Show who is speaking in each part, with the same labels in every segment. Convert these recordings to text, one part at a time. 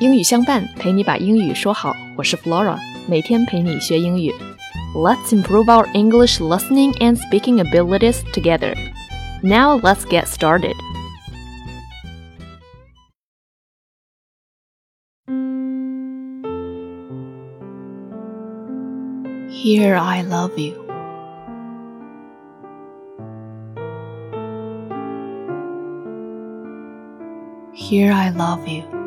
Speaker 1: 英语相伴，陪你把英语说好。我是 Flora，每天陪你学英语。Let's improve our English listening and speaking abilities together. Now let's get started. Here I love you. Here I love you.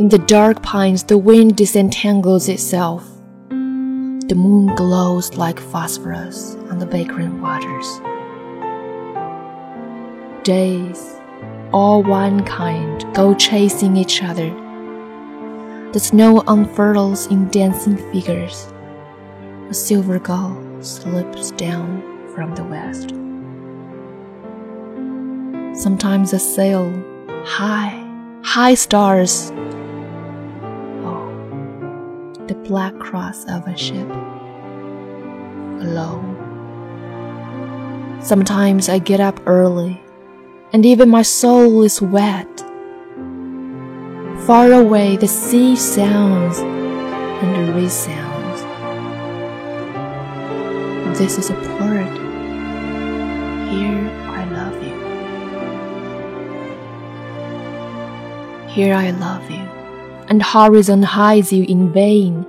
Speaker 1: In the dark pines, the wind disentangles itself. The moon glows like phosphorus on the vagrant waters. Days, all one kind, go chasing each other. The snow unfurls in dancing figures. A silver gull slips down from the west. Sometimes a sail, high, high stars black cross of a ship. Alone. Sometimes I get up early, and even my soul is wet. Far away, the sea sounds and resounds. This is a port. Here I love you. Here I love you and horizon hides you in vain.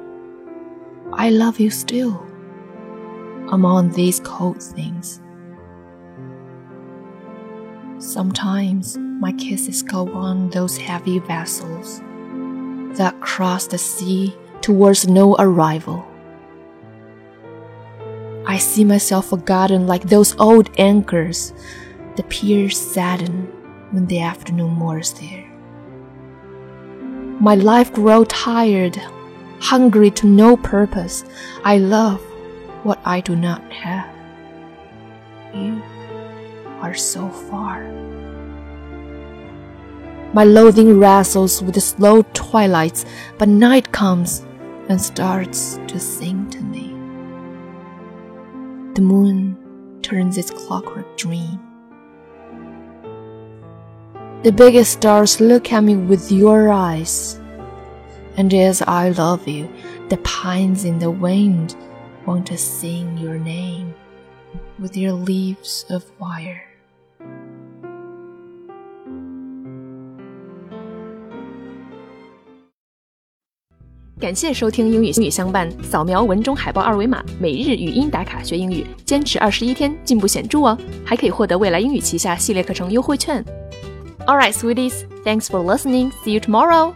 Speaker 1: I love you still among these cold things. Sometimes my kisses go on those heavy vessels that cross the sea towards no arrival. I see myself forgotten like those old anchors, the piers sadden when the afternoon moors there. My life grow tired, hungry to no purpose. I love what I do not have. You are so far. My loathing wrestles with the slow twilights, but night comes and starts to sing to me. The moon turns its clockwork dream. The biggest stars look at me with your eyes. And as I love you, the pines in the wind want to sing your name with your leaves of wire. Alright, sweeties, thanks for listening. See you tomorrow.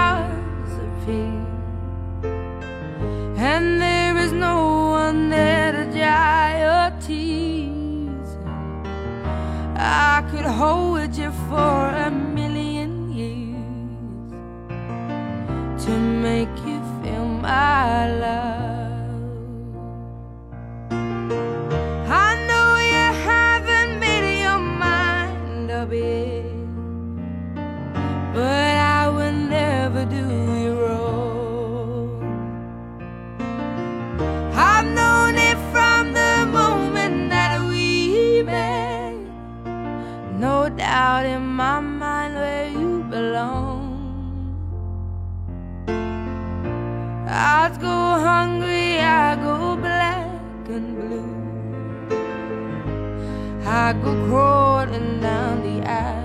Speaker 2: I could hold you for a million years to make you feel my love. I go hungry, I go black and blue. I go crawling down the aisle.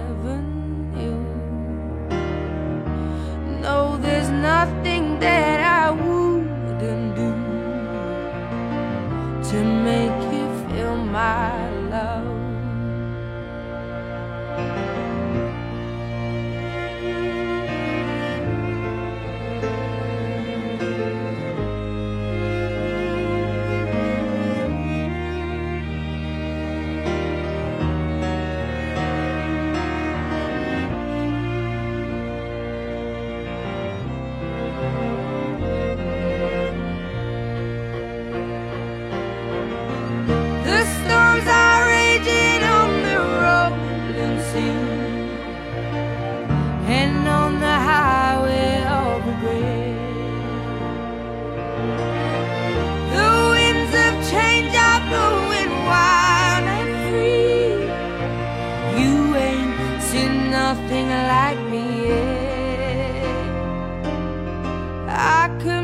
Speaker 2: nothing like me. Yeah. I could.